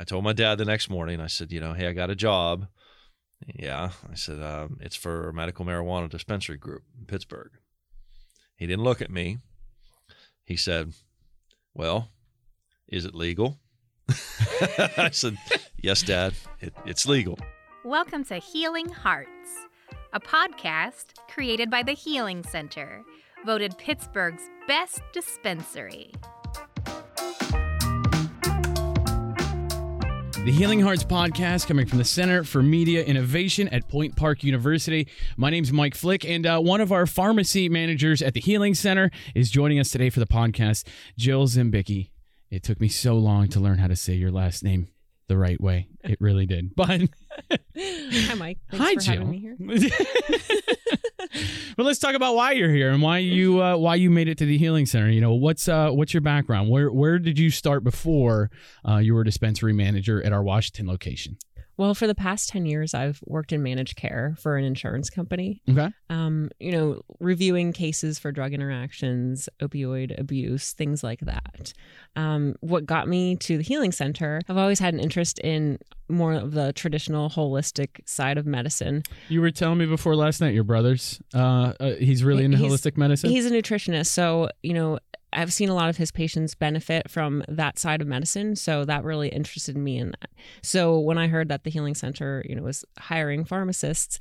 I told my dad the next morning. I said, you know, hey, I got a job. Yeah, I said um, it's for a medical marijuana dispensary group in Pittsburgh. He didn't look at me. He said, "Well, is it legal?" I said, "Yes, Dad. It, it's legal." Welcome to Healing Hearts, a podcast created by the Healing Center, voted Pittsburgh's best dispensary. The Healing Hearts podcast coming from the Center for Media Innovation at Point Park University. My name's Mike Flick, and uh, one of our pharmacy managers at the Healing Center is joining us today for the podcast, Jill Zimbicki. It took me so long to learn how to say your last name the right way. It really did. But Hi, Mike. Thanks hi, for Jill. well, let's talk about why you're here and why you uh, why you made it to the Healing Center. You know, what's uh, what's your background? Where where did you start before uh, you were a dispensary manager at our Washington location? Well, for the past 10 years, I've worked in managed care for an insurance company. Okay. Um, you know, reviewing cases for drug interactions, opioid abuse, things like that. Um, what got me to the Healing Center, I've always had an interest in more of the traditional holistic side of medicine. You were telling me before last night your brother's uh, uh he's really into He's- holistic medicine. He's a nutritionist, so you know I've seen a lot of his patients benefit from that side of medicine, so that really interested me in that. So when I heard that the Healing Center, you know, was hiring pharmacists,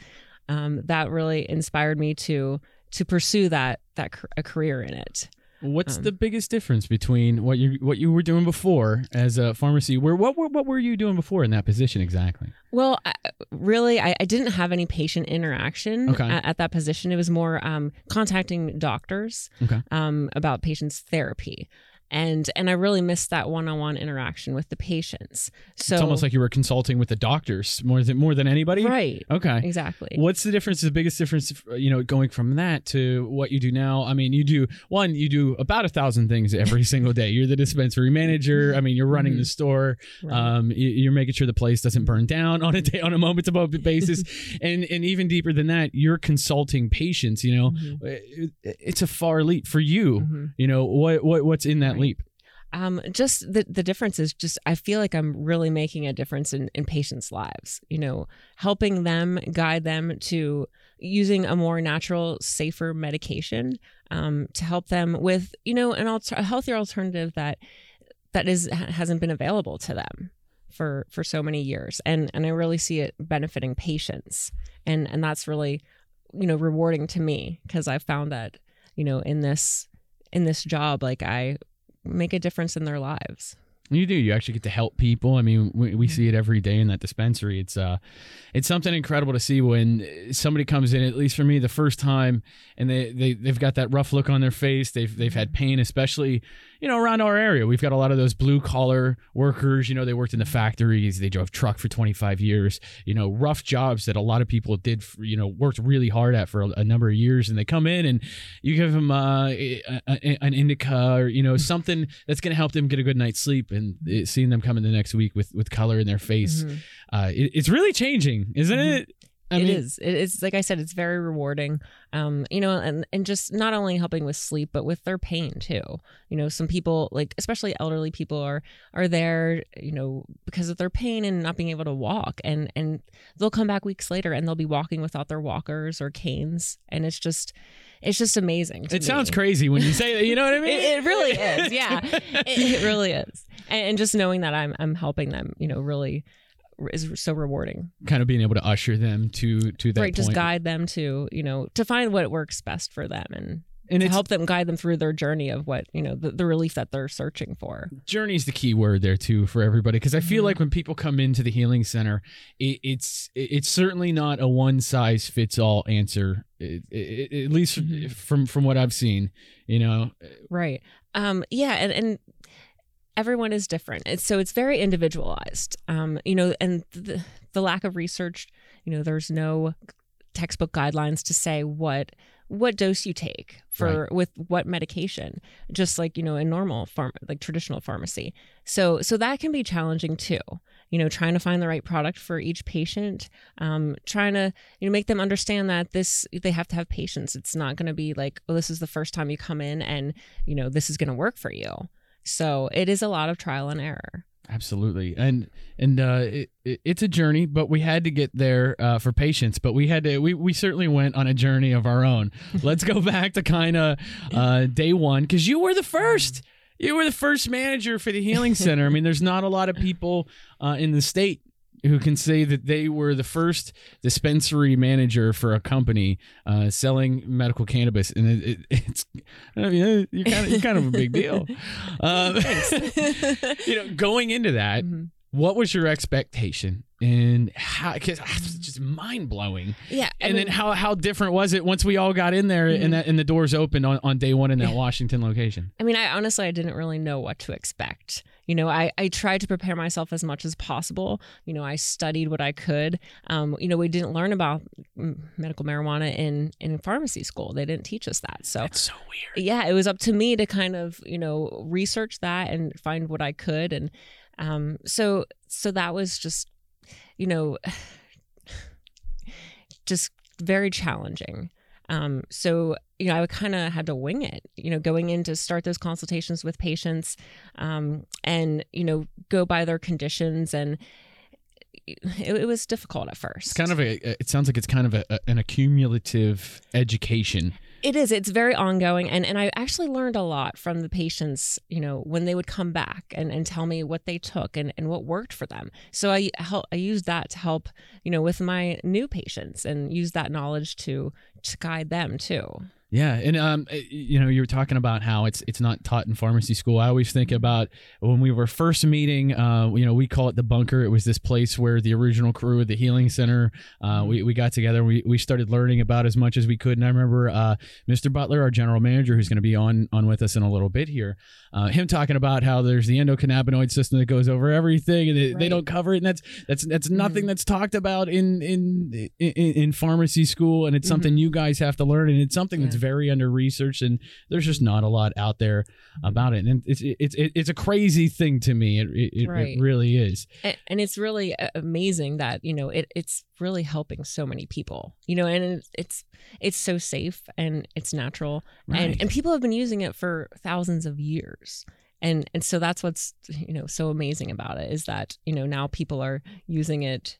um, that really inspired me to to pursue that that a career in it. What's um, the biggest difference between what you what you were doing before as a pharmacy? Where what were what were you doing before in that position exactly? Well, I, really, I, I didn't have any patient interaction Okay. at, at that position. It was more um, contacting doctors Okay. um, about patients' therapy. And and I really missed that one-on-one interaction with the patients. So it's almost like you were consulting with the doctors more than more than anybody. right, Okay. exactly. What's the difference? The biggest difference, you know, going from that to what you do now. I mean, you do one, you do about a thousand things every single day. You're the dispensary manager. I mean, you're running the store. Right. Um, you- you're making sure the place doesn't burn down on a day on a moment to moment basis, and and even deeper than that, you're consulting patients. You know, Mhm. It- it's a far leap for you. Mhm. You know what what what's in that Right. Leap? Um, just the the difference is just I feel like I'm really making a difference in in patients' lives. You know, helping them, guide them to using a more natural, safer medication um, to help them with you know an alter- a healthier alternative that that is hasn't been available to them for for so many years, and and I really see it benefiting patients, and and that's really you know rewarding to me because I found that you know in this in this job like I make a difference in their lives. You do. You actually get to help people. I mean, we, we see it every day in that dispensary. It's uh, it's something incredible to see when somebody comes in. At least for me, the first time, and they they they've got that rough look on their face. They've they've had pain, especially you know around our area. We've got a lot of those blue collar workers. You know, they worked in the factories. They drove truck for twenty five years. You know, rough jobs that a lot of people did. For, you know, worked really hard at for a, a number of years, and they come in and you give them uh, a, a, an indica or you know something that's going to help them get a good night's sleep and it, seeing them come in the next week with with color in their face Mhm. uh, it, it's really changing isn't Mhm. it I It mean, is. It is like I said, it's very rewarding. Um, you know, and and just not only helping with sleep, but with their pain too. You know, some people like especially elderly people are are there, you know, because of their pain and not being able to walk. And and they'll come back weeks later and they'll be walking without their walkers or canes. And it's just it's just amazing. to it sounds crazy when you say that you know what i mean It, it really is, yeah. It, it really is, and, and just knowing that I'm I'm helping them, you know, really is so rewarding. kind of being able to usher them to to that right, just guide them to you know to find what works best for them and. and to help them guide them through their journey of what you know the, the relief that they're searching for journey is the key word there too for everybody because i feel Mhm. like when people come into the healing center it, it's it's certainly not a one size fits all answer it, at least Mhm. from from what i've seen you know right um yeah and and everyone is different. It's, so it's very individualized. Um you know and the, the lack of research you know there's no textbook guidelines to say what what dose you take for with what medication just like you know in normal farm like traditional pharmacy. So so that can be challenging too you know trying to find the right product for each patient um trying to you know make them understand that this they have to have patience. It's not going to be like oh this is the first time you come in and you know this is going to work for you so it is a lot of trial and error Absolutely, and and uh, it, it, it's a journey, but we had to get there uh, for patients. But we had to we, we certainly went on a journey of our own. Let's go back to kind of uh, day one because you were the first. You were the first manager for the Healing Center. I mean, there's not a lot of people uh, in the state who can say that they were the first dispensary manager for a company uh, selling medical cannabis, and it, it, it's I mean, you're kind of you're kind of a big deal. Um, you know, going into that, Mhm. what was your expectation, and how? Because it's just mind blowing. Yeah, I And mean, then how how different was it once we all got in there Mhm. and that and the doors opened on, on day one in that Washington location? I mean, I honestly I didn't really know what to expect. You know, I, I tried to prepare myself as much as possible. You know, I studied what I could. Um, you know, we didn't learn about medical marijuana in in pharmacy school. They didn't teach us that. So That's so weird. yeah, it was up to me to kind of you know research that and find what I could, and um, so so that was just you know just very challenging. Um, so you know, I would kind of had to wing it. You know, going in to start those consultations with patients, um, and you know, go by their conditions, and it, it was difficult at first. It's kind of a. It sounds like it's kind of a, a- an accumulative education. It is. It's very ongoing. And, and I actually learned a lot from the patients, you know, when they would come back and, and tell me what they took and, and what worked for them. So I help, I used that to help, you know, with my new patients and use that knowledge to to guide them too. Yeah, and um, uh, you know, you were talking about how it's it's not taught in pharmacy school. I always think about when we were first meeting. Uh, you know, we call it the bunker. It was this place where the original crew of the Healing Center. Uh, we we got together. We we started learning about as much as we could. And I remember uh, Mr. Butler, our general manager, who's going to be on on with us in a little bit here. Uh, him talking about how there's the endocannabinoid system that goes over everything, and they, they don't cover it. And that's that's that's nothing Mhm. that's talked about in in in, in pharmacy school, and it's Mhm. something you guys have to learn, and it's something that's Yeah. Very under researched, and there's just not a lot out there about it. And it's it's it's, a crazy thing to me. It it, Right. it really is. And, and it's really uh, amazing that, you know, it, it's really helping so many people, you know, and it's, it's, it's so safe and it's natural. Right. and and people have been using it for thousands of years and and so that's what's you know so amazing about it is that you know now people are using it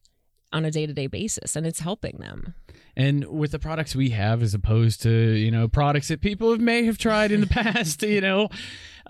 on a day-to-day basis and it's helping them And with the products we have, as opposed to you know products that people may have tried in the past, you know,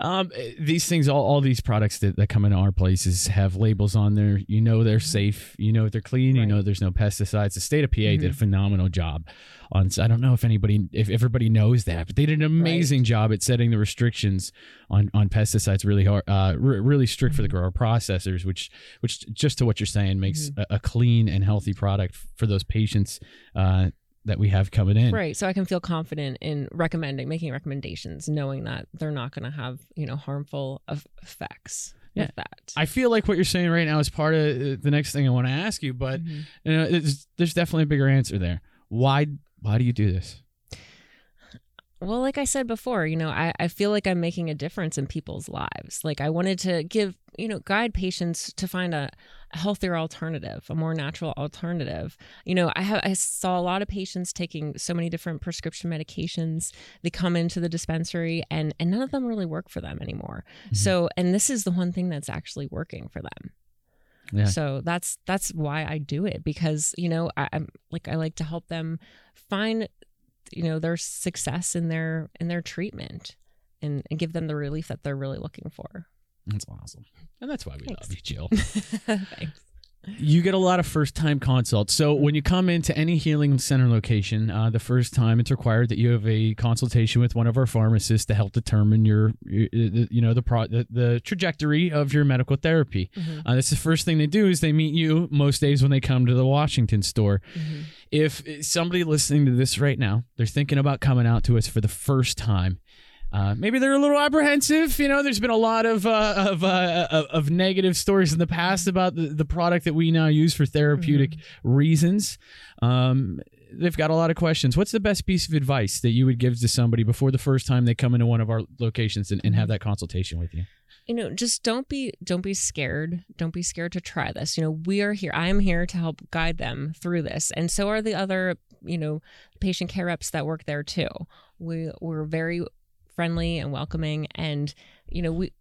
um, these things, all, all these products that, that come into our places have labels on there. You know they're safe. You know they're clean. You know there's no pesticides. The state of PA did a phenomenal job on. I don't know if anybody, if everybody knows that, but they did an amazing job at setting the restrictions on on pesticides really hard, uh, re- really strict for the grower processors, which which just to what you're saying makes a, a clean and healthy product for those patients. Uh, that we have coming in. right so i can feel confident in recommending making recommendations knowing that they're not going to have you know harmful effects Yeah. with that I feel like what you're saying right now is part of uh, the next thing I want to ask you, but Mhm. you know, it's, there's definitely a bigger answer there. Why? Why do you do this? Well, like I said before, you know, I, I feel like I'm making a difference in people's lives. Like I wanted to give, you know, guide patients to find a, a healthier alternative, a more natural alternative. You know, I have I saw a lot of patients taking so many different prescription medications. They come into the dispensary and and none of them really work for them anymore. Mhm. So, and this is the one thing that's actually working for them. Yeah. So that's that's why I do it because you know I, I'm like I like to help them find you know their success in their in their treatment and, and give them the relief that they're really looking for. That's awesome, and that's why we Thanks. love you, Jill. Thanks. you get a lot of first time consults. So when you come into any healing center location, uh, the first time it's required that you have a consultation with one of our pharmacists to help determine your, you know, the, pro- the the trajectory of your medical therapy. Mhm. Uh, that's the first thing they do is they meet you most days when they come to the Washington store. Mhm. if somebody listening to this right now, they're thinking about coming out to us for the first time. Uh, maybe they're a little apprehensive. You know, there's been a lot of uh, of, uh, of of negative stories in the past about the, the product that we now use for therapeutic reasons. Um, they've got a lot of questions. What's the best piece of advice that you would give to somebody before the first time they come into one of our locations and, and have that consultation with you? you know just don't be don't be scared don't be scared to try this you know we are here i am here to help guide them through this and so are the other you know patient care reps that work there too we we're very friendly and welcoming. And you know we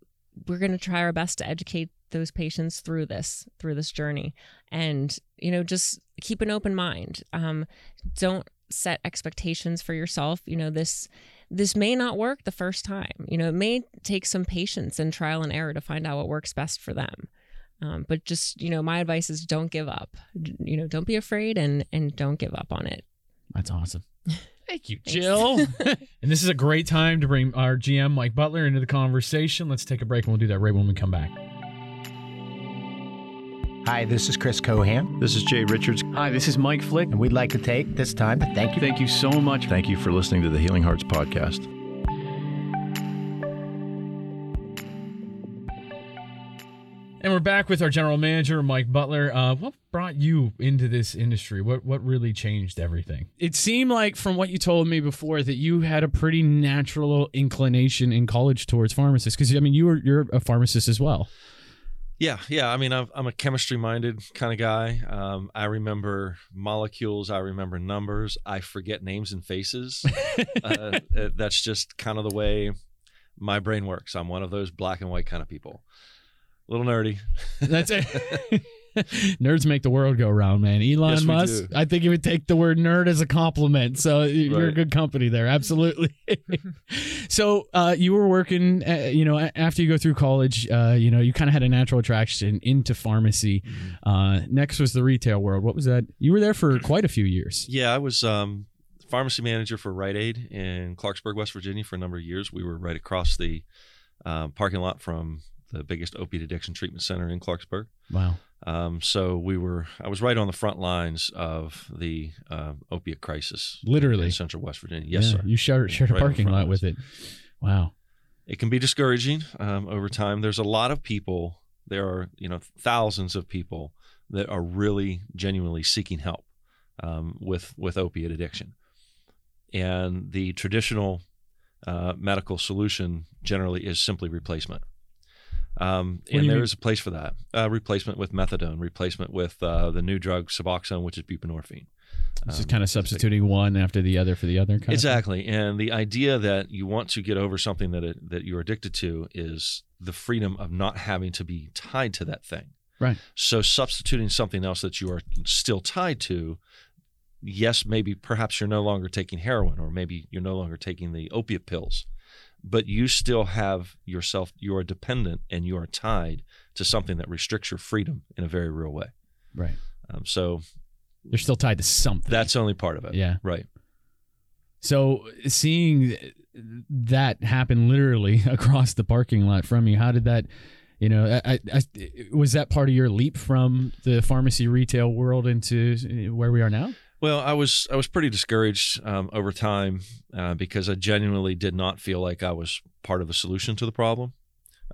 we're going to try our best to educate those patients through this through this journey. And you know just keep an open mind. Um, don't set expectations for yourself. You know this this may not work the first time. You know it may take some patience and trial and error to find out what works best for them. Um, but just you know my advice is don't give up. You know don't be afraid and and don't give up on it. That's awesome. Thank you, Thanks. Jill. and this is a great time to bring our GM, Mike Butler, into the conversation. Let's take a break and we'll do that right when we come back. Hi, this is Chris Cohan, This is Jay Richards. Hi, this is Mike Flick. and we'd like to take this time to thank you. Thank you so much. Thank you for listening to the Healing Hearts podcast. And we're back with our general manager, Mike Butler. Uh, what brought you into this industry? What what really changed everything? It seemed like, from what you told me before, that you had a pretty natural inclination in college towards pharmacists. Because I mean, you were you're a pharmacist as well. Yeah, yeah. I mean, I'm, I'm a chemistry minded kind of guy. Um, I remember molecules. I remember numbers. I forget names and faces. uh, uh, that's just kind of the way my brain works. I'm one of those black and white kind of people. Little nerdy. That's it. Nerds make the world go round, man. Elon Yes, Musk. I think he would take the word nerd as a compliment. So you're a good company there. Absolutely. so uh, you were working, uh, you know, after you go through college, uh, you know, you kind of had a natural attraction into pharmacy. Uh, next was the retail world. What was that? You were there for quite a few years. Yeah, I was um, pharmacy manager for Rite Aid in Clarksburg, West Virginia for a number of years. We were right across the um, parking lot from the biggest opiate addiction treatment center in Clarksburg. Wow. Um, so we were, I was right on the front lines of the uh, opiate crisis Literally. in central West Virginia. Yes, Yeah, sir. You shared, shared a Right the parking lot lines. with it. Wow. It can be discouraging um, over time. There's a lot of people. There are, you know, thousands of people that are really genuinely seeking help um, with with opiate addiction, and the traditional uh, medical solution generally is simply replacement. Um, and there is a place for that. Uh, replacement with methadone, replacement with uh, the new drug Suboxone, which is buprenorphine. It's just Um, kind of substituting one after the other for the other. Exactly, and the idea that you want to get over something that it, that you're addicted to is the freedom of not having to be tied to that thing. Right. So substituting something else that you are still tied to, yes, maybe perhaps you're no longer taking heroin, or maybe you're no longer taking the opiate pills, but you still have yourself. You are dependent, and you are tied to something that restricts your freedom in a very real way. Right. Um, so you're still tied to something. that's only part of it. Yeah. Right. So seeing that happen literally across the parking lot from you, how did that? You know, I, I, I, was that part of your leap from the pharmacy retail world into where we are now? Well, I was I was pretty discouraged um, over time uh, because I genuinely did not feel like I was part of the solution to the problem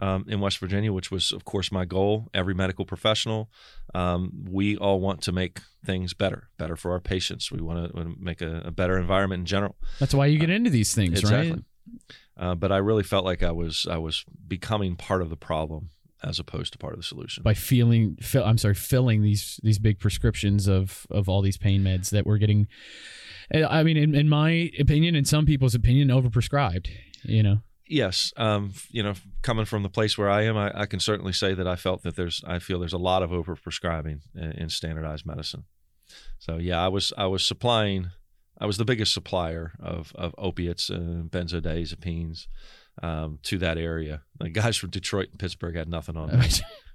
um, in West Virginia, which was, of course, my goal. Every medical professional, um, we all want to make things better, better for our patients. We want to make a, a better environment in general. That's why you get into these things, exactly. right? Uh, but I really felt like I was I was becoming part of the problem as opposed to part of the solution. By feeling, fill, I'm sorry, filling these these big prescriptions of of all these pain meds that we're getting. I mean, in, in my opinion, in some people's opinion, overprescribed. You know, yes um you know coming from the place where i am I, I can certainly say that i felt that there's i feel there's a lot of overprescribing in, in standardized medicine so yeah i was i was supplying i was the biggest supplier of of opiates and benzodiazepines um, to that area the guys from detroit and pittsburgh had nothing on me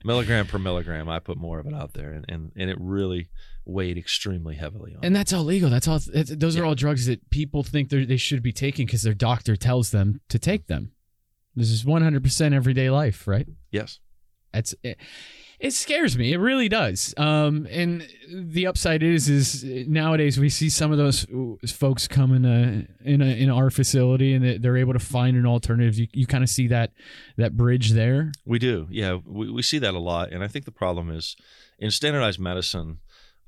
milligram per milligram i put more of it out there and and, and it really weighed extremely heavily on And that's all legal. That's all. That's, those are all drugs that people think they're- they should be taking because their doctor tells them to take them. This is 100% everyday life, right? yes That's it. It scares me. It really does. Um, and the upside is, is nowadays we see some of those folks come in a, in a, in our facility and they- they're able to find an alternative. You, you kind of see that that bridge there. We do. Yeah, we, we see that a lot. And I think the problem is in standardized medicine,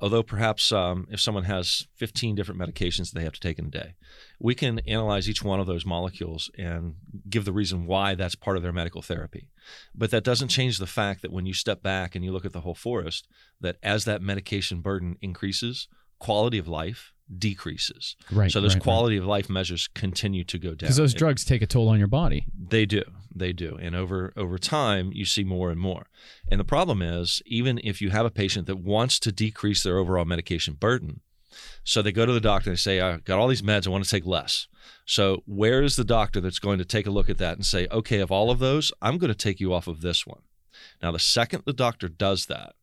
although perhaps um, if someone has 15 different medications they have to take in a day, we can analyze each one of those molecules and give the reason why that's part of their medical therapy. But that doesn't change the fact that when you step back and you look at the whole forest, that as that medication burden increases, quality of life decreases. Right. so those right, right. quality of life measures continue to go down. because those It- drugs take a toll on your body. they do. They do. And over over time you see more and more. And the problem is even if you have a patient that wants to decrease their overall medication burden, so they go to the doctor and they say, I got all these meds, I want to take less. So where is the doctor that's going to take a look at that and say, okay, of all of those, I'm going to take you off of this one. Now the second the doctor does that,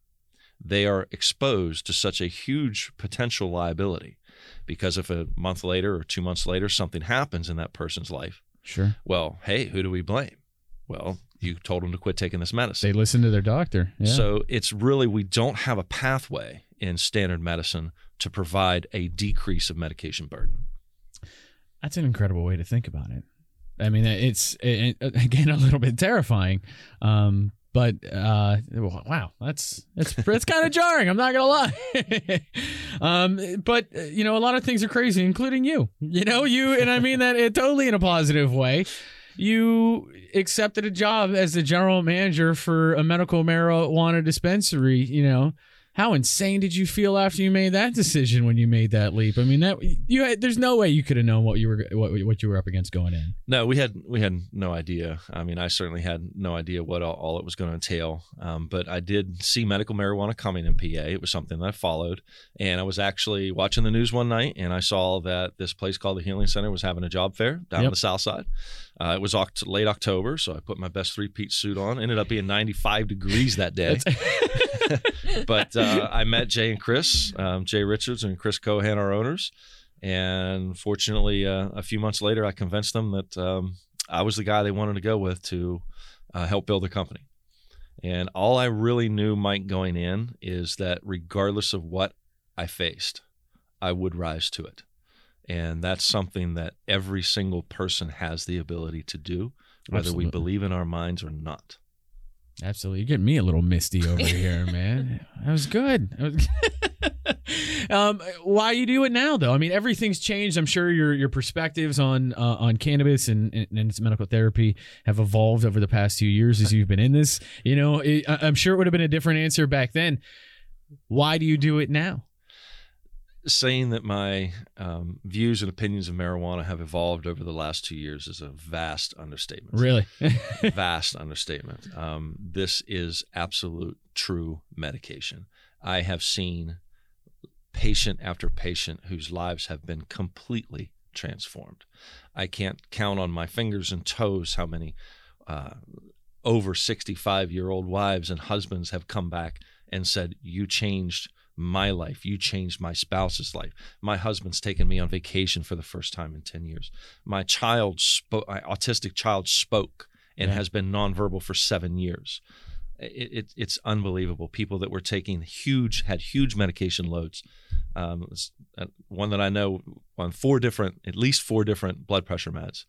they are exposed to such a huge potential liability. Because if a month later or two months later something happens in that person's life, Sure. well, hey, who do we blame? Well, you told them to quit taking this medicine. They listen to their doctor. Yeah. So it's really, we don't have a pathway in standard medicine to provide a decrease of medication burden. That's an incredible way to think about it. I mean, it's it, again a little bit terrifying, um, but uh, wow, that's that's that's kind of jarring. I'm not gonna lie. um, but uh, you know, a lot of things are crazy, including you. You know, you and I mean that it, totally in a positive way. You accepted a job as the general manager for a medical marijuana dispensary. You know, how insane did you feel after you made that decision when you made that leap? I mean, that you had, there's no way you could have known what you were what, what you were up against going in. No, we had we had no idea. I mean, I certainly had no idea what all, all it was going to entail. Um, but I did see medical marijuana coming in PA. It was something that I followed, and I was actually watching the news one night, and I saw that this place called the Healing Center was having a job fair down on the south side. Uh, it was oct- late October, so I put my best three piece suit on. Ended up being 95 degrees that day. but uh, I met Jay and Chris, um, Jay Richards and Chris Cohan, our owners. And fortunately, uh, a few months later, I convinced them that um, I was the guy they wanted to go with to uh, help build the company. And all I really knew, Mike, going in is that regardless of what I faced, I would rise to it. And that's something that every single person has the ability to do, whether we believe in our minds or not. Absolutely, you're getting me a little misty over here, man. That was good. That was- um, why you do it now, though? I mean, everything's changed. I'm sure your your perspectives on uh, on cannabis and, and, and its medical therapy have evolved over the past few years as you've been in this. You know, it, I'm sure it would have been a different answer back then. Why do you do it now? Saying that my um, views and opinions of marijuana have evolved over the last two years is a vast understatement. Really? vast understatement. Um, this is absolute true medication. I have seen patient after patient whose lives have been completely transformed. I can't count on my fingers and toes how many uh, over 65 year old wives and husbands have come back and said, You changed my life. You changed my spouse's life. My husband's taken me on vacation for the first time in 10 years. My child spoke, my autistic child spoke and Yeah. has been nonverbal for seven years. It, it, it's unbelievable. People that were taking huge, had huge medication loads. Um, uh, one that I know on four different, at least four different blood pressure meds,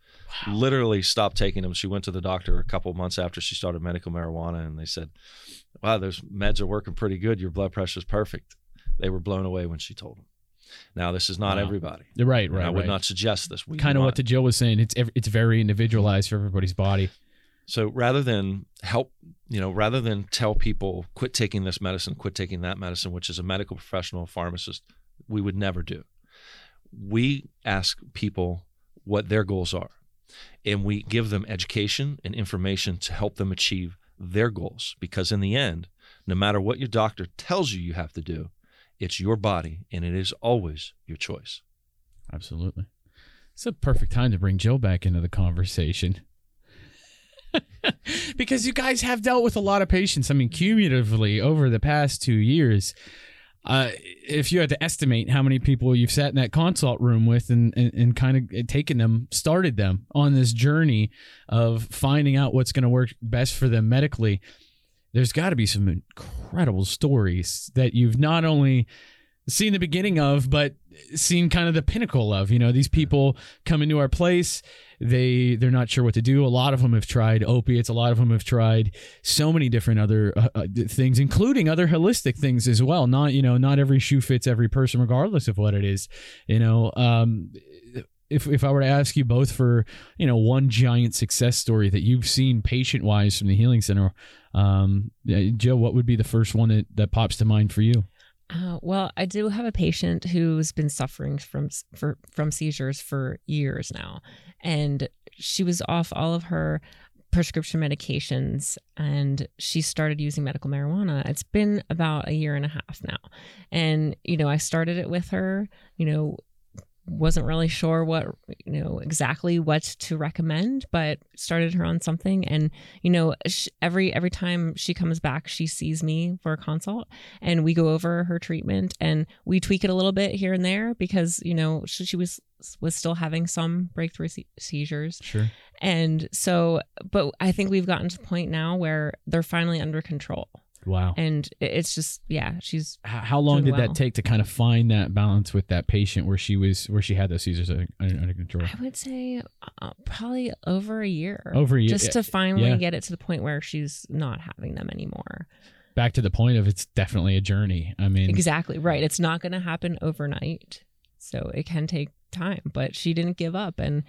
literally stopped taking them. She went to the doctor a couple months after she started medical marijuana, and they said, "Wow, those meds are working pretty good. Your blood pressure is perfect." They were blown away when she told them. Now, this is not Wow. everybody. right, right. I would right. not suggest this. We kind of what the Jill was saying. It's it's very individualized for everybody's body. So rather than help, you know, rather than tell people quit taking this medicine, quit taking that medicine, which is a medical professional, pharmacist, we would never do. We ask people what their goals are, and we give them education and information to help them achieve their goals. Because in the end, no matter what your doctor tells you you have to do, it's your body, and it is always your choice. Absolutely. It's a perfect time to bring Jill back into the conversation. because you guys have dealt with a lot of patients. I mean, cumulatively over the past two years, uh, if you had to estimate how many people you've sat in that consult room with and, and, and kind of taken them, started them on this journey of finding out what's going to work best for them medically, there's got to be some incredible stories that you've not only seen the beginning of, but seen kind of the pinnacle of. You know, these people come into our place. They they're not sure what to do. A lot of them have tried opiates. A lot of them have tried so many different other uh, uh, things, including other holistic things as well. Not you know, not every shoe fits every person, regardless of what it is. You know, um, if if I were to ask you both for you know one giant success story that you've seen patient wise from the healing center, um, Joe, what would be the first one that that pops to mind for you? Uh, well, I do have a patient who's been suffering from for, from seizures for years now, and she was off all of her prescription medications and she started using medical marijuana. It's been about a year and a half now. And you know, I started it with her, you know, wasn't really sure what you know exactly what to recommend but started her on something. And you know sh- every every time she comes back she sees me for a consult and we go over her treatment and we tweak it a little bit here and there because you know she, she was was still having some breakthrough se- seizures. Sure. and so but i think we've gotten to the point now where they're finally under control Wow. and it's just yeah she's How long did well. that take to kind of find that balance with that patient where she was where she had those seizures under, under control? i would say uh, probably over a year Over a year, just to finally Yeah. get it to the point where she's not having them anymore Back to the point of it's definitely a journey. I mean, exactly right it's not going to happen overnight so it can take time but she didn't give up and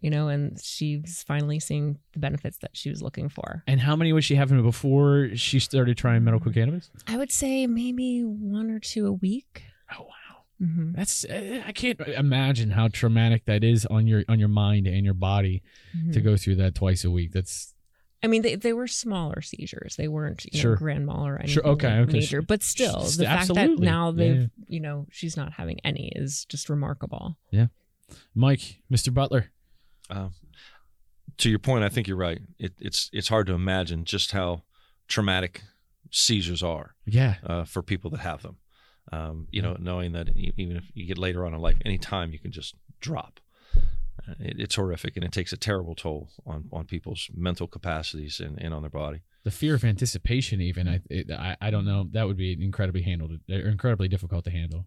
you know and she's finally seeing the benefits that she was looking for and how many was she having before she started trying medical cannabis? i would say maybe one or two a week Oh wow. hmm That's uh, I can't imagine how traumatic that is on your on your mind and your body Mm-hmm. to go through that twice a week. That's I mean, they, they were smaller seizures. They weren't, you Sure. know, grand mal or anything Sure, okay, okay, major. But still, the fact that now they've, yeah. you know, she's not having any is just remarkable. Yeah. Mike, Mr. Butler. Um, to your point, I think you're right. It, it's it's hard to imagine just how traumatic seizures are Yeah. uh, for people that have them. Um, you know, knowing that even if you get later on in life, anytime you can just drop. Uh, It, it's horrific, and it takes a terrible toll on, on people's mental capacities and, and on their body. The fear of anticipation, even I, it, I, I don't know. That would be incredibly handled, or incredibly difficult to handle.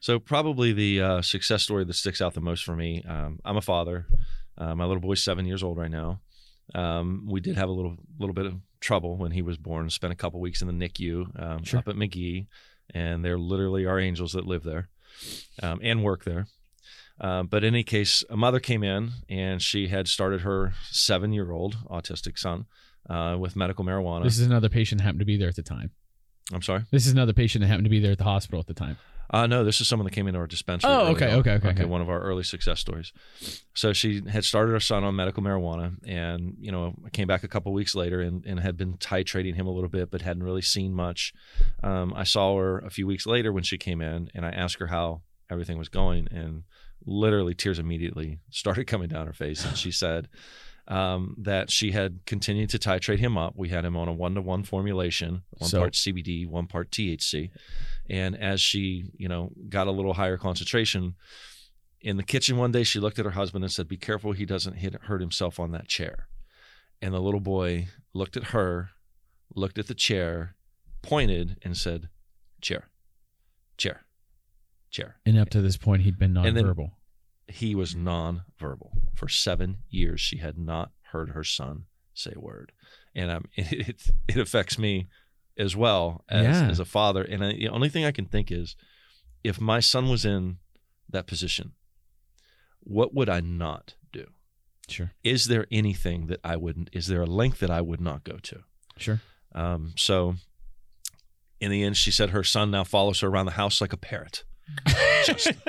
So probably the uh, success story that sticks out the most for me. Um, I'm a father. Uh, my little boy's seven years old right now. Um, we did have a little little bit of trouble when he was born. Spent a couple weeks in the NICU um, Sure. up at Magee, and they're literally our angels that live there um, and work there. Uh, but in any case, a mother came in and she had started her seven year old autistic son uh, with medical marijuana. This is another patient that happened to be there at the time. I'm sorry. This is another patient that happened to be there at the hospital at the time. Uh, no, this is someone that came into our dispensary. Oh, okay, okay, okay, okay. One of our early success stories. So she had started her son on medical marijuana, and you know, I came back a couple weeks later and, and had been titrating him a little bit, but hadn't really seen much. Um, I saw her a few weeks later when she came in, and I asked her how everything was going, and literally tears immediately started coming down her face, and she said. Um, that she had continued to titrate him up. We had him on a one to one formulation, one So- part CBD, one part THC. And as she, you know, got a little higher concentration in the kitchen one day, she looked at her husband and said, Be careful he doesn't hit, hurt himself on that chair. And the little boy looked at her, looked at the chair, pointed, and said, Chair, chair, chair. And up to this point, he'd been nonverbal. He was nonverbal. For seven years, she had not heard her son say a word. And um, it, it affects me as well as, Yeah. as a father. And I, the only thing I can think is if my son was in that position, what would I not do? Sure, Is there anything that I wouldn't, is there a length that I would not go to? sure. Um, so in the end, she said her son now follows her around the house like a parrot. Just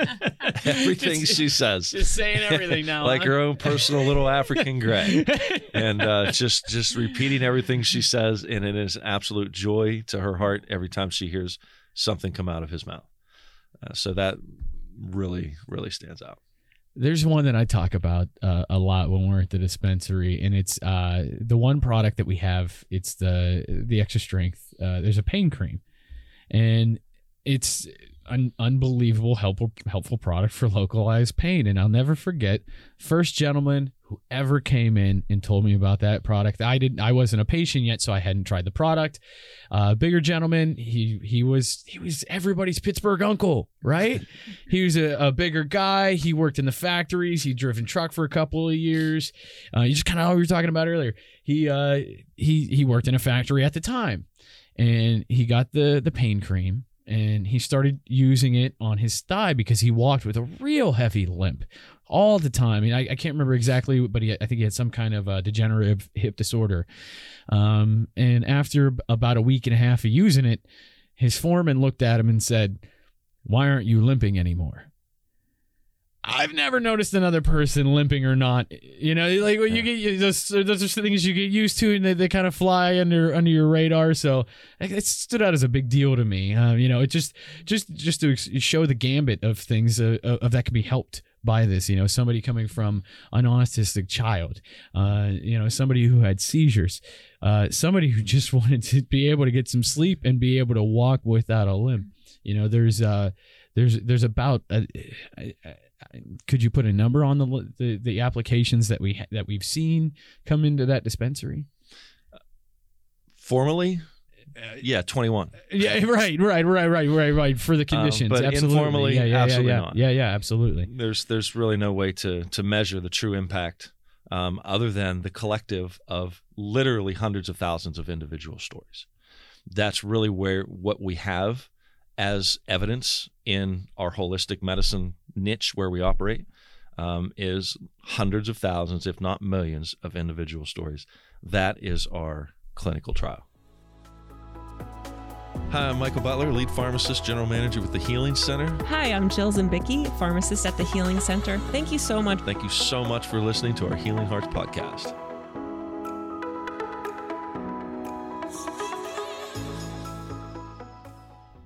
everything Just- she says. just saying everything now, like huh? her own personal little African gray. and uh, just just repeating everything she says, and it is an absolute joy to her heart every time she hears something come out of his mouth. Uh, so that really really stands out. There's one that I talk about uh, a lot when we're at the dispensary, and it's uh, the one product that we have. It's the the extra strength. Uh, there's a pain cream, and it's an unbelievable helpful helpful product for localized pain. And I'll never forget first gentleman who ever came in and told me about that product. I didn't. I wasn't a patient yet, so I hadn't tried the product. Uh, bigger gentleman. He he was he was everybody's Pittsburgh uncle, right? he was a, a bigger guy. He worked in the factories. He'd driven truck for a couple of years. Uh, you just kind of we were talking about earlier. He uh, he he worked in a factory at the time, and he got the the pain cream and he started using it on his thigh because he walked with a real heavy limp all the time. I mean, I, I can't remember exactly, but he, I think he had some kind of degenerative hip disorder. Um, and after about a week and a half of using it, His foreman looked at him and said, Why aren't you limping anymore? I've never noticed another person limping or not. You know, like when you get you- those, those are things you get used to, and they, they kind of fly under under your radar. So it stood out as a big deal to me. Uh, you know, it just just just to show the gambit of things uh, of that can be helped by this. You know, somebody coming from an autistic child, uh, you know, somebody who had seizures, uh, somebody who just wanted to be able to get some sleep and be able to walk without a limp. You know, there's uh, there's there's about uh, I- I- could you put a number on the the, the applications that we ha- that we've seen come into that dispensary? Formally, yeah, 21. Yeah, right, right, right, right, right, right. For the conditions, but absolutely. informally, yeah, yeah, absolutely yeah, yeah. not. Yeah, yeah, absolutely. There's there's really no way to to measure the true impact um, other than the collective of literally hundreds of thousands of individual stories. That's really where what we have as evidence in our holistic medicine niche where we operate um, is hundreds of thousands, if not millions, of individual stories. That is our clinical trial. Hi, I'm Michael Butler, lead pharmacist, general manager with the Healing Center. Hi, I'm Jill Zimbicki, pharmacist at the Healing Center. Thank you so much. Thank you so much for listening to our Healing Hearts podcast.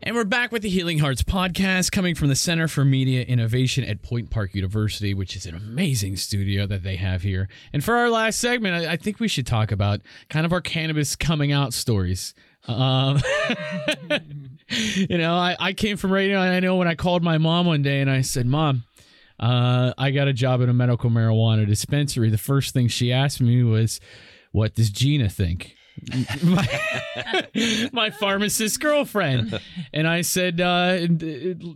And we're back with the Healing Hearts podcast coming from the Center for Media Innovation at Point Park University, which is an amazing studio that they have here. And for our last segment, I, think we should talk about kind of our cannabis coming out stories. Um, you know, I, I came from radio, and I know when I called my mom one day and I said, Mom, uh, I got a job at a medical marijuana dispensary. The first thing she asked me was, What does Gina think? my, my pharmacist girlfriend. And I said, uh,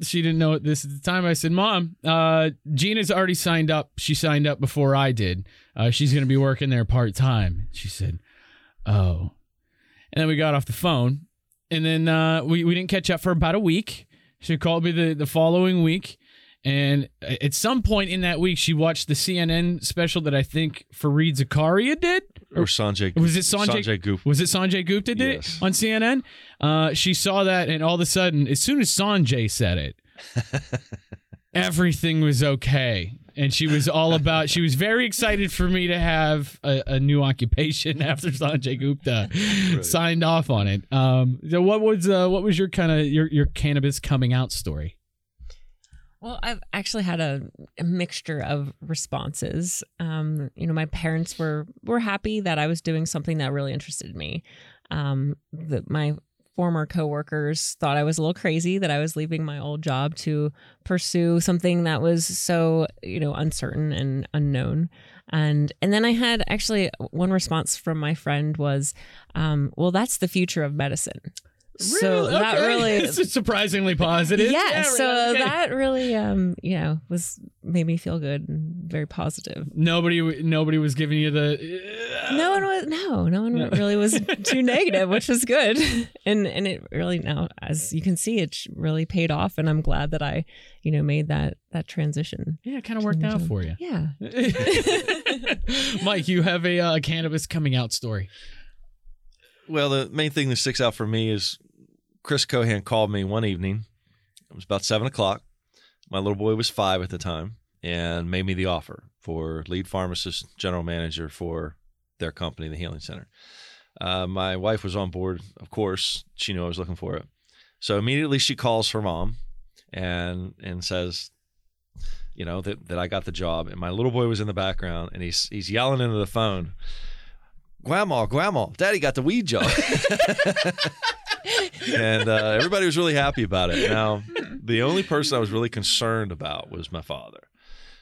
she didn't know this at the time. I said, Mom, uh, Gina's already signed up. She signed up before I did. Uh, she's going to be working there part time. She said, Oh. And then we got off the phone. And then uh, we, we didn't catch up for about a week. She called me the, the following week. And at some point in that week, she watched the CNN special that I think Fareed Zakaria did. Or Sanjay. Was it Sanjay? Sanjay Goop. Was it Sanjay Gupta did Yes. it on CNN? Uh, she saw that, and all of a sudden, as soon as Sanjay said it, everything was okay. And she was all about. She was very excited for me to have a, a new occupation after Sanjay Gupta signed off on it. Um, so what was uh, what was your kind of your your cannabis coming out story? Well, I've actually had a, a mixture of responses. Um, you know, my parents were were happy that I was doing something that really interested me. Um, the, my former coworkers thought I was a little crazy that I was leaving my old job to pursue something that was so you know uncertain and unknown. And and then I had actually one response from my friend was, um, "Well, that's the future of medicine." So that Okay. really It's surprisingly positive. yeah, so okay. that really um you know was made me feel good and very positive nobody nobody was giving you the no one was no no one No. really was too negative which was good and and it really now as you can see it really paid off and i'm glad that i you know made that that transition yeah, it kind of worked out for you. yeah Mike, you have a uh, cannabis coming out story. Well, the main thing that sticks out for me is Chris Cohan called me one evening. It was about seven o'clock. My little boy was five at the time and made me the offer for lead pharmacist, general manager for their company, the Healing Center. Uh, my wife was on board, of course. She knew I was looking for it. So immediately she calls her mom and and says, you know, that, that I got the job. And my little boy was in the background and he's he's yelling into the phone, Grandma, Grandma, Daddy got the weed job. and uh, everybody was really happy about it. Now, the only person I was really concerned about was my father.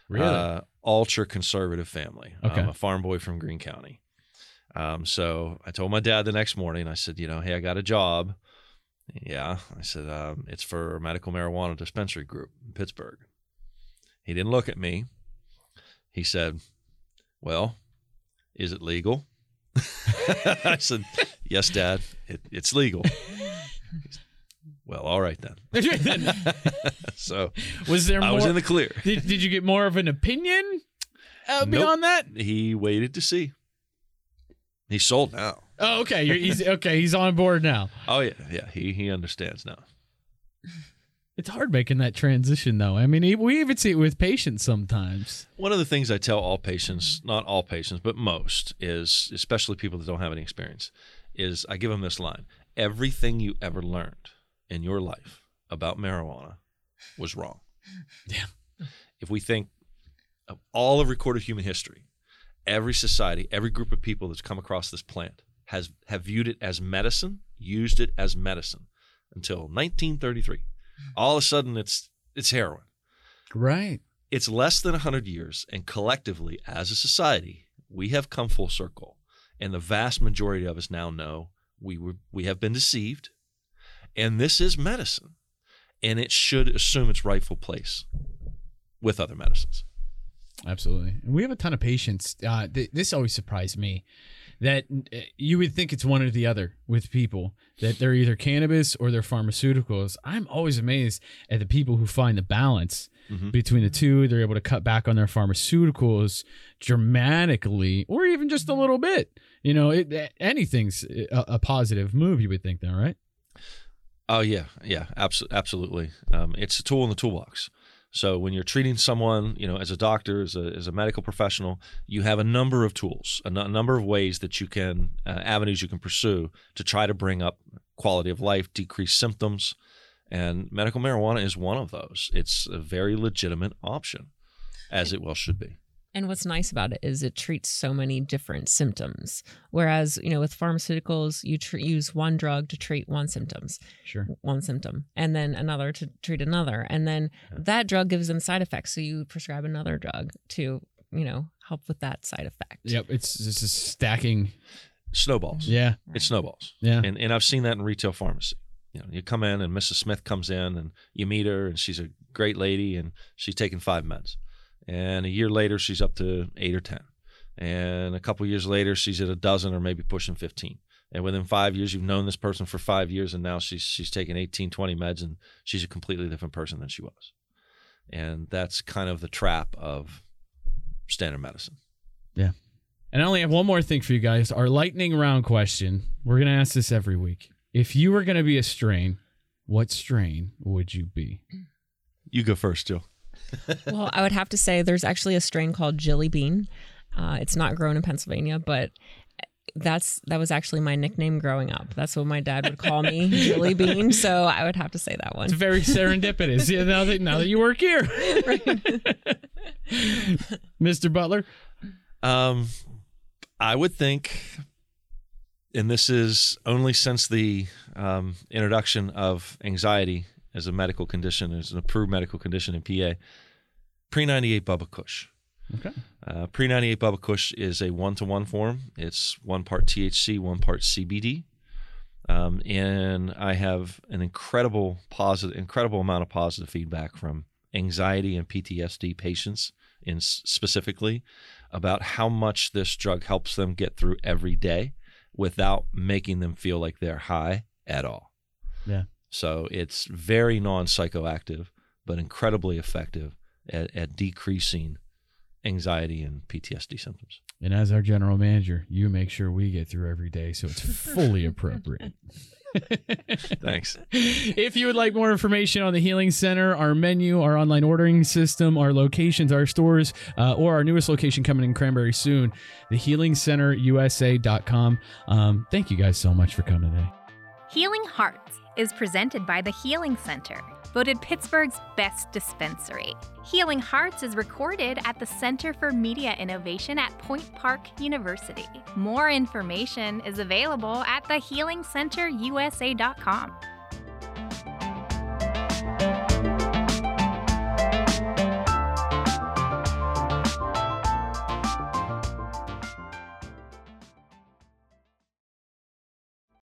Really, uh, ultra conservative family. Okay. I'm a farm boy from Greene County. Um, so I told my dad the next morning, I said, you know, hey, I got a job. Yeah. I said, um, it's for a medical marijuana dispensary group in Pittsburgh. He didn't look at me. He said, well, is it legal? I said, yes, dad, it, it's legal. Well, all right then. so was there more? I was in the clear. did, did you get more of an opinion uh, Nope. beyond that? He waited to see. He's sold now. Oh, okay. You're, he's okay. He's on board now. Oh yeah, yeah. He he understands now. It's hard making that transition, though. I mean, we even see it with patients sometimes. One of the things I tell all patients, not all patients, but most, is especially people that don't have any experience, is I give them this line: everything you ever learned in your life about marijuana was wrong. Yeah. If we think of all of recorded human history, every society, every group of people that's come across this plant has have viewed it as medicine, used it as medicine until 1933. All of a sudden, it's it's heroin. Right. It's less than 100 years, and collectively, as a society, we have come full circle. And the vast majority of us now know we were we have been deceived, and this is medicine, and it should assume its rightful place with other medicines. Absolutely. And we have a ton of patients. Uh, th- this always surprised me that uh, you would think it's one or the other with people that they're either cannabis or they're pharmaceuticals. I'm always amazed at the people who find the balance Mhm. between the two. They're able to cut back on their pharmaceuticals dramatically or even just a little bit. You know, it, anything's a, a positive move, you would think, though, right? Oh yeah, yeah, abso- absolutely. Um, it's a tool in the toolbox. So when you're treating someone, you know, as a doctor, as a, as a medical professional, you have a number of tools, a n- number of ways that you can, uh, avenues you can pursue to try to bring up quality of life, decrease symptoms, and medical marijuana is one of those. It's a very legitimate option, as it well should be. And what's nice about it is it treats so many different symptoms. Whereas, you know, with pharmaceuticals, you tr- use one drug to treat one symptoms, Sure. one symptom, and then another to treat another, and then that drug gives them side effects. So you prescribe another drug to, you know, help with that side effect. Yep. It's just a stacking. Snowballs. Yeah. It snowballs. Yeah. And and I've seen that in retail pharmacy. You know, you come in and Mrs. Smith comes in and you meet her and she's a great lady and she's taking five meds. And a year later she's up to eight or ten. And a couple years later she's at a dozen or maybe pushing fifteen. And within five years you've known this person for five years and now she's she's taking 18, 20 meds and she's a completely different person than she was. And that's kind of the trap of standard medicine. Yeah. And I only have one more thing for you guys. Our lightning round question. We're going to ask this every week. If you were going to be a strain, what strain would you be? You go first, Jill. Well, I would have to say there's actually a strain called Jilly Bean. Uh, it's not grown in Pennsylvania, but that's that was actually my nickname growing up. That's what my dad would call me, Jilly Bean. So I would have to say that one. It's very serendipitous. yeah, now that now that you work here, Mr. Butler. Um, I would think, and this is only since the um, introduction of anxiety as a medical condition, as an approved medical condition in PA, pre 98 Bubba Kush. Okay. Uh, pre 98 Bubba Kush is a one to one form. It's one part THC, one part CBD. Um, and I have an incredible positive, incredible amount of positive feedback from anxiety and PTSD patients, in specifically, about how much this drug helps them get through every day without making them feel like they're high at all. Yeah. So it's very non psychoactive, but incredibly effective at, at decreasing anxiety and PTSD symptoms. And as our general manager, you make sure we get through every day so it's fully appropriate. Thanks. if you would like more information on the Healing Center, our menu, our online ordering system, our locations, our stores, uh, or our newest location coming in Cranberry soon, thehealingcenterusa.com. Um, thank you guys so much for coming today. Healing Hearts is presented by the Healing Center, voted Pittsburgh's best dispensary. Healing Hearts is recorded at the Center for Media Innovation at Point Park University. More information is available at thehealingcenterusa.com.